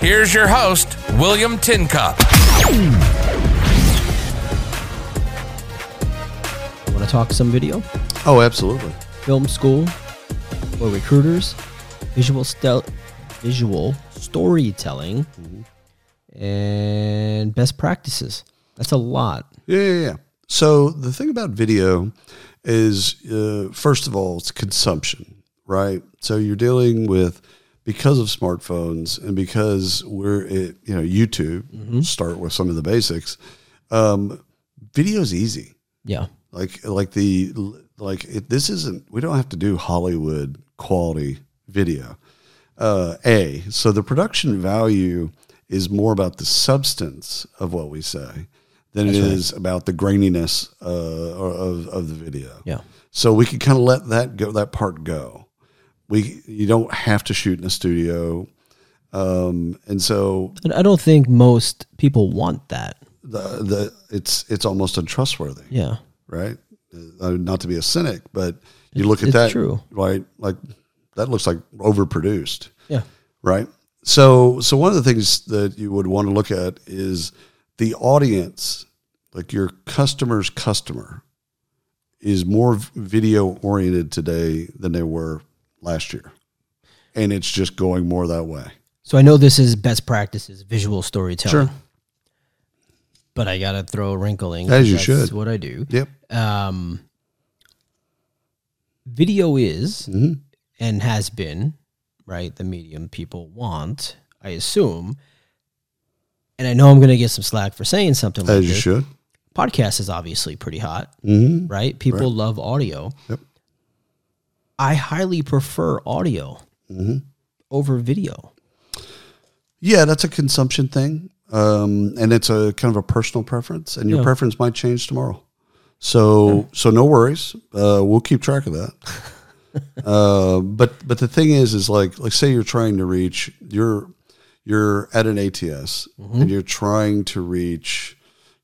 Here's your host, William Tincup. Want to talk some video? Oh, absolutely. Film school for recruiters, visual stel- visual storytelling, and best practices. That's a lot. Yeah, yeah, yeah. So the thing about video is, uh, first of all, it's consumption, right? So you're dealing with because of smartphones and because we're at, you know YouTube. Start with some of the basics. Um, video is easy. Yeah. like like the like it, this isn't we don't have to do hollywood quality video uh a so the production value is more about the substance of what we say than it is about the graininess uh of of the video Yeah. so we can kind of let that go that part go we you don't have to shoot in a studio um and so And I don't think most people want that. the the it's it's almost untrustworthy Yeah. right? Uh, not to be a cynic, but you look at it's that, true. right? Like that looks like overproduced, Yeah. right? So, so one of the things that you would want to look at is the audience, like your customer's customer, is more video oriented today than they were last year, and it's just going more that way. So I know this is best practices, visual storytelling. Sure. But I gotta throw a wrinkle in. As you that's should. What I do. Yep. Um, video is Mm-hmm. and has been right the medium people want. I assume. And I know I'm going to get some slack for saying something like As you this. should. Podcast is obviously pretty hot, Mm-hmm. right? People love audio. Yep. I highly prefer audio Mm-hmm. over video. Yeah, that's a consumption thing, um, and it's a kind of a personal preference, and your Yeah. preference might change tomorrow. So, so no worries. Uh, we'll keep track of that. uh, but but the thing is, is like like say you're trying to reach you're you're at an ATS and you're trying to reach,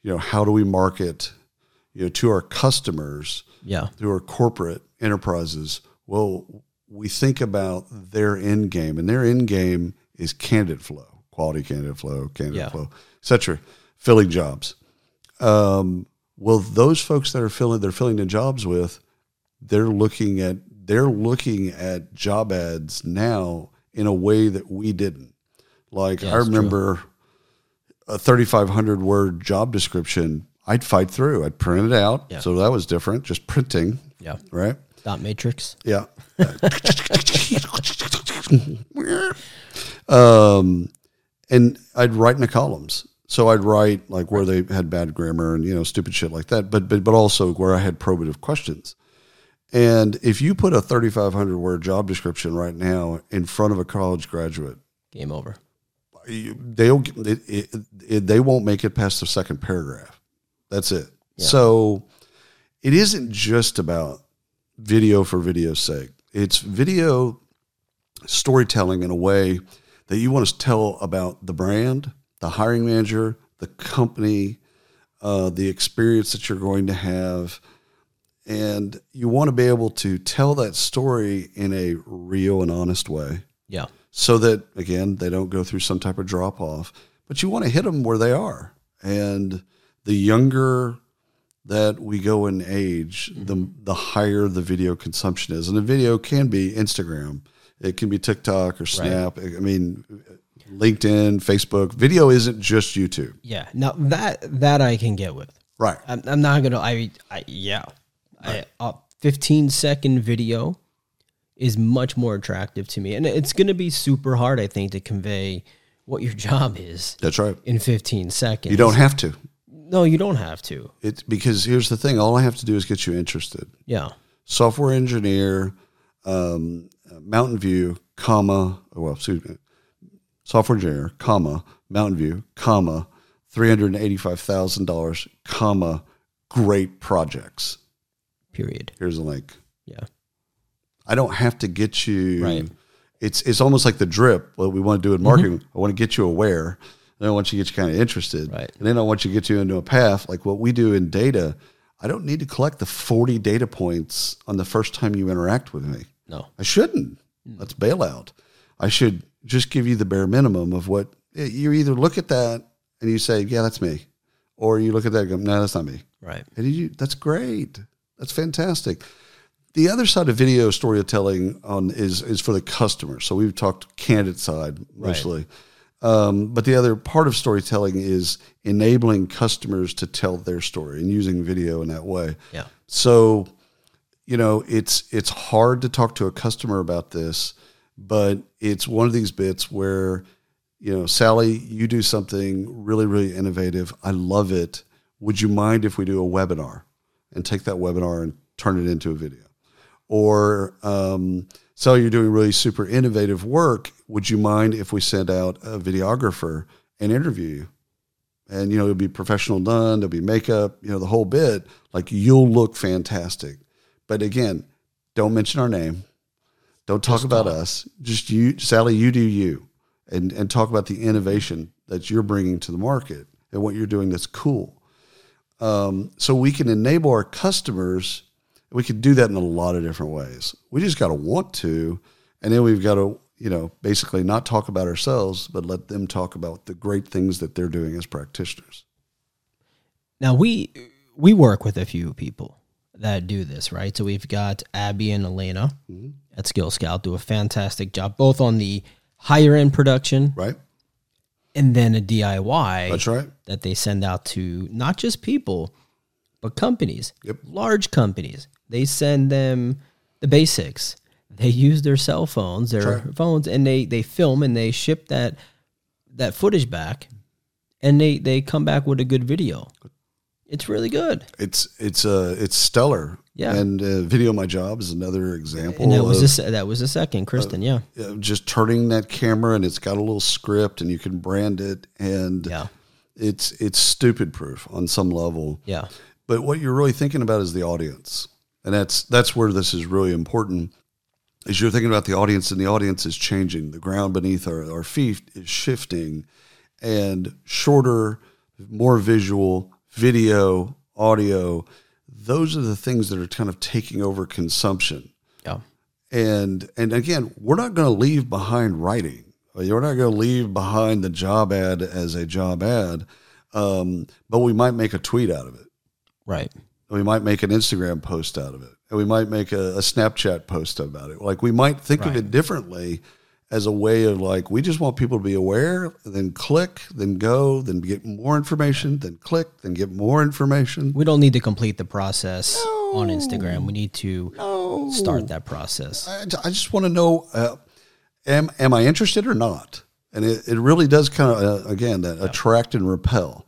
you know, how do we market, you know, to our customers Yeah. through our corporate enterprises, well, we think about their end game, and their end game is candidate flow, quality candidate flow, candidate Yeah. flow, et cetera, filling jobs. Um, well, those folks that are filling, they're filling the jobs with, they're looking at they're looking at job ads now in a way that we didn't. Like Yeah, I it's true. remember a 3,500 word job description. I'd fight through. I'd print it out. Yeah. So that was different. Just printing, Yeah. right? Dot matrix. Yeah. um, and I'd write in the columns. So I'd write like where they had bad grammar and you know stupid shit like that, but but but also where I had probative questions. And if you put a 3,500 word job description right now in front of a college graduate, Game over. they'll it, it, it, they won't make it past the second paragraph. That's it. So it isn't just about video for video's sake. It's video storytelling in a way that you want to tell about the brand, the hiring manager, the company, uh, the experience that you're going to have. And you want to be able to tell that story in a real and honest way Yeah. so that again they don't go through some type of drop off but you want to hit them where they are and the younger that we go in age the mm-hmm. the higher the video consumption is. And the video can be instagram. It can be tiktok or snap. I mean linkedin facebook. Video isn't just youtube. Yeah. Now that that I can get with. right. I'm, I'm not gonna. I, I yeah. I, a 15 second video is much more attractive to me, and it's gonna be super hard, I think, to convey what your job is that's right. in 15 seconds. you don't have to No, you don't have to. it's because here's the thing all i have to do is get you interested Yeah. software engineer, um, Mountain View, comma, well, excuse me, software engineer, comma, Mountain View, comma three hundred and eighty five thousand dollars, comma great projects. Period. Here's a link. Yeah. I don't have to get you. Right. It's it's almost like the drip. What we want to do in marketing. I want to get you aware. Then I want you to get you kind of interested. Right. And then I want you to get you into a path like what we do in data. I don't need to collect the 40 data points on the first time you interact with me. No. I shouldn't. Mm. That's bailout. I should just give you the bare minimum of what you either look at that and you say, yeah, that's me. Or you look at that and go, no, that's not me. Right. And you, that's great. That's fantastic. The other side of video storytelling on is is for the customer. So we've talked candidate side mostly, um, but the other part of storytelling is enabling customers to tell their story and using video in that way. Yeah. So, you know, it's it's hard to talk to a customer about this, but it's one of these bits where, you know, Sally, you do something really really innovative. I love it. Would you mind if we do a webinar and take that webinar and turn it into a video? Or um, so you're doing really super innovative work. Would you mind if we sent out a videographer and interview you? And you know, it'll be professional done. There'll be makeup. You know, the whole bit. Like you'll look fantastic. But again, don't mention our name. Don't talk about us. Just you, Sally. You do you, and and talk about the innovation that you're bringing to the market and what you're doing that's cool. Um, so we can enable our customers. We could do that in a lot of different ways. We just got to want to, and then we've got to, you know, basically not talk about ourselves, but let them talk about the great things that they're doing as practitioners. Now we we work with a few people that do this, right? So we've got Abby and Elena mm-hmm. at Skill Scout do a fantastic job, both on the higher end production Right? and then a DIY That's right. that they send out to not just people, but companies, Yep. large companies. They send them the basics. They use their cell phones, their phones, and they they film and they ship that that footage back, and they they come back with a good video. It's really good. It's it's uh it's stellar. Yeah. And uh, VideoMyJob is another example. And that was of- the se- that was the second, Kristen. yeah, uh, just turning that camera and it's got a little script and you can brand it and Yeah. it's it's stupid proof on some level. yeah, But what you're really thinking about is the audience. And that's that's where this is really important. Is you're thinking about the audience and the audience is changing. The ground beneath our, our feet is shifting and shorter, more visual, video, audio, those are the things that are kind of taking over consumption yeah, and and again we're not going to leave behind writing you're not going to leave behind the job ad as a job ad um, but we might make a tweet out of it right. We might make an instagram post out of it and we might make a, a snapchat post about it like we might think of it differently as a way of like we just want people to be aware then click then go then get more information then click then get more information We don't need to complete the process on Instagram. We need to start that process. I, I just want to know uh, am am I interested or not? And it, it really does kind of uh, again that attract and repel.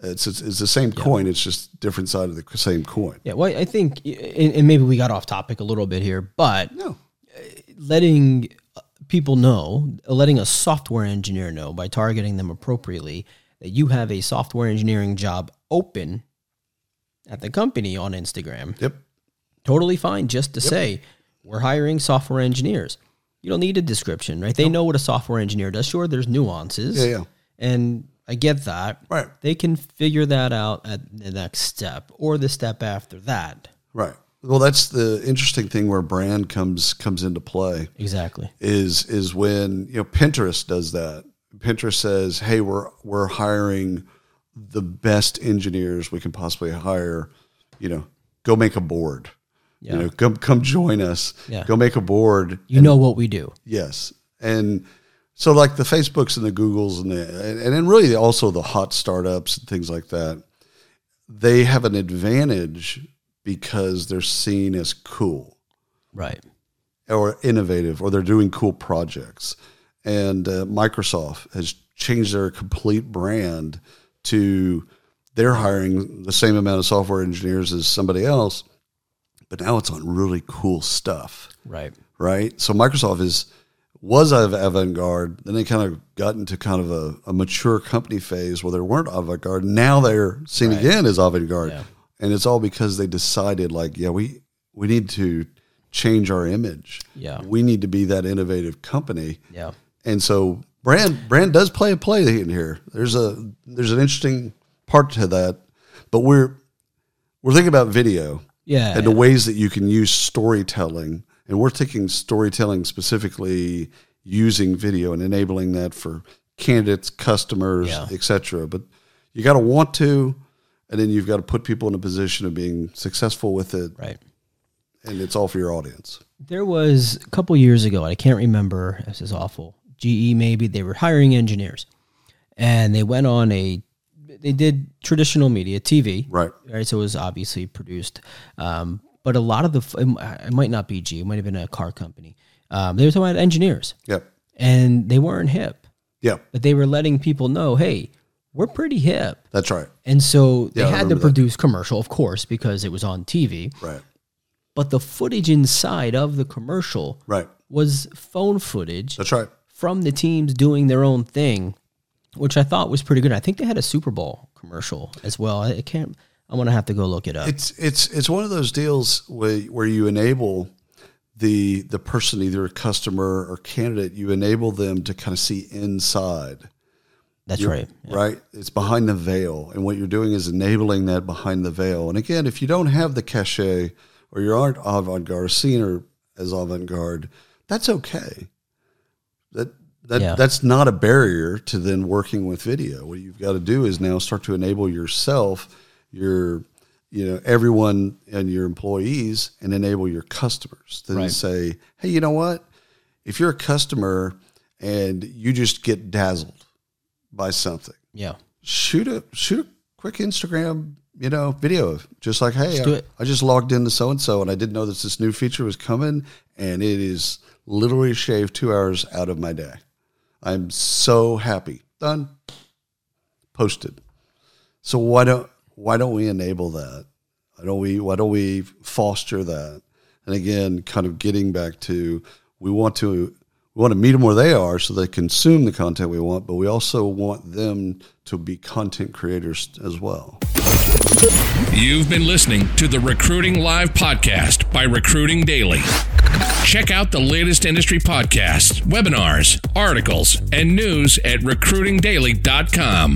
It's, it's it's the same coin. It's just different side of the same coin. Yeah, well, I think, and and maybe we got off topic a little bit here, but No, uh, letting uh, people know, letting a software engineer know by targeting them appropriately that you have a software engineering job open at the company on Instagram. yep, Totally fine just to say we're hiring software engineers. You don't need a description, right? They know what a software engineer does. Sure, there's nuances. Yeah, yeah. And I get that. Right. They can figure that out at the next step or the step after that. right. Well, that's the interesting thing where brand comes comes into play. Exactly. is is when you know Pinterest does that. Pinterest says, "Hey, we're we're hiring the best engineers we can possibly hire. You know, go make a board. Yeah. You know, come come join us. Yeah. Go make a board. You know what we do. Yes, and so like the Facebooks and the Googles and the and, then really also the hot startups and things like that, they have an advantage because they're seen as cool Right. or innovative or they're doing cool projects. And uh, Microsoft has changed their complete brand to they're hiring the same amount of software engineers as somebody else, but now it's on really cool stuff, Right. right? So Microsoft is was of avant garde. Then they kind of got into kind of a, a mature company phase where they weren't avant garde. Now they're seen again as avant garde, Yeah. and it's all because they decided like, yeah, we we need to change our image. Yeah. we need to be that innovative company. Yeah. And so brand brand does play a play in here. There's a there's an interesting part to that, but we're we're thinking about video Yeah. and the ways that you can use storytelling, and we're taking storytelling specifically using video and enabling that for candidates, customers, Yeah. etc. But you got to want to, and then you've got to put people in a position of being successful with it, Right. and it's all for your audience. There was a couple years ago, I can't remember, this is awful. GE maybe, they were hiring engineers and they went on a, they did traditional media, TV. Right. Right. So it was obviously produced. Um, but a lot of the, it might not be G, it might have been a car company. Um, they were talking about engineers Yep. and they weren't hip, Yep. but they were letting people know, hey, we're pretty hip. That's right. And so they Yeah, had to that. produce commercial, of course, because it was on TV. Right. But the footage inside of the commercial Right. was phone footage That's right. from the teams doing their own thing, which I thought was pretty good. I think they had a Super Bowl commercial as well. I can't. I'm gonna have to go look it up. It's it's it's one of those deals where where you enable the the person, either a customer or candidate, you enable them to kind of see inside. That's right. Right? It's behind the veil. And what you're doing is enabling that behind the veil. And again, if you don't have the cachet or you aren't avant garde or seen or as avant garde, that's okay. That that Yeah. that's not a barrier to then working with video. What you've got to do is now start to enable yourself, your you know, everyone and your employees and enable your customers. Then Right. say, hey, you know what? If you're a customer and you just get dazzled by something, Yeah. shoot a shoot a quick Instagram, you know, video of just like, hey, I. I just logged into so and so, and I didn't know that this new feature was coming, and it is literally shaved two hours out of my day. I'm so happy. Done. Posted. So why don't why don't we enable that? Why don't we why don't we foster that? And again, kind of getting back to we want to we want to meet them where they are so they consume the content we want, but we also want them to be content creators as well. You've been listening to the Recruiting Live podcast by Recruiting Daily. Check out the latest industry podcasts, webinars, articles, and news at recruitingdaily.com.